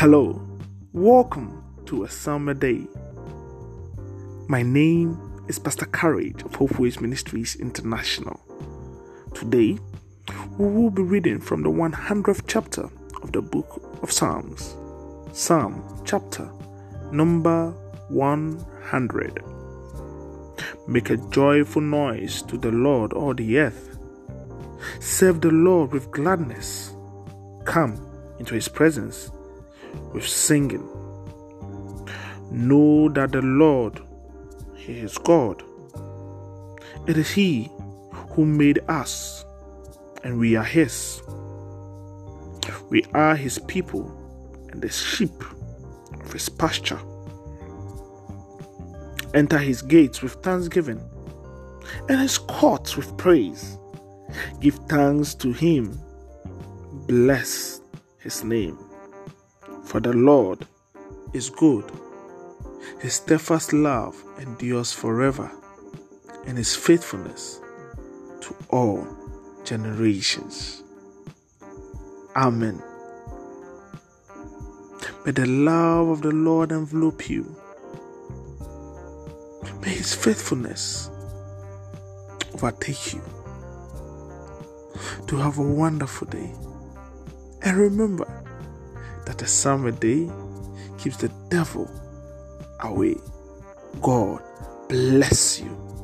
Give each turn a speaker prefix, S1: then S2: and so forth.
S1: Hello, welcome to a Psalm a day. My name is Pastor Courage of Hope Ways Ministries International. Today, we will be reading from the 100th chapter of the book of Psalms, Psalm chapter number 100. Make a joyful noise to the Lord, all the earth. Serve the Lord with gladness. Come into his presence with singing. Know that the Lord, He is God. It is He who made us, and we are His. We are His people and the sheep of His pasture. Enter His gates with thanksgiving and His courts with praise. Give thanks to Him. Bless His name. For the Lord is good, His steadfast love endures forever, and His faithfulness to all generations. Amen. May the love of the Lord envelop you. May His faithfulness overtake you. To have a wonderful day. And remember, that a Psalm a day keeps the devil away. God bless you.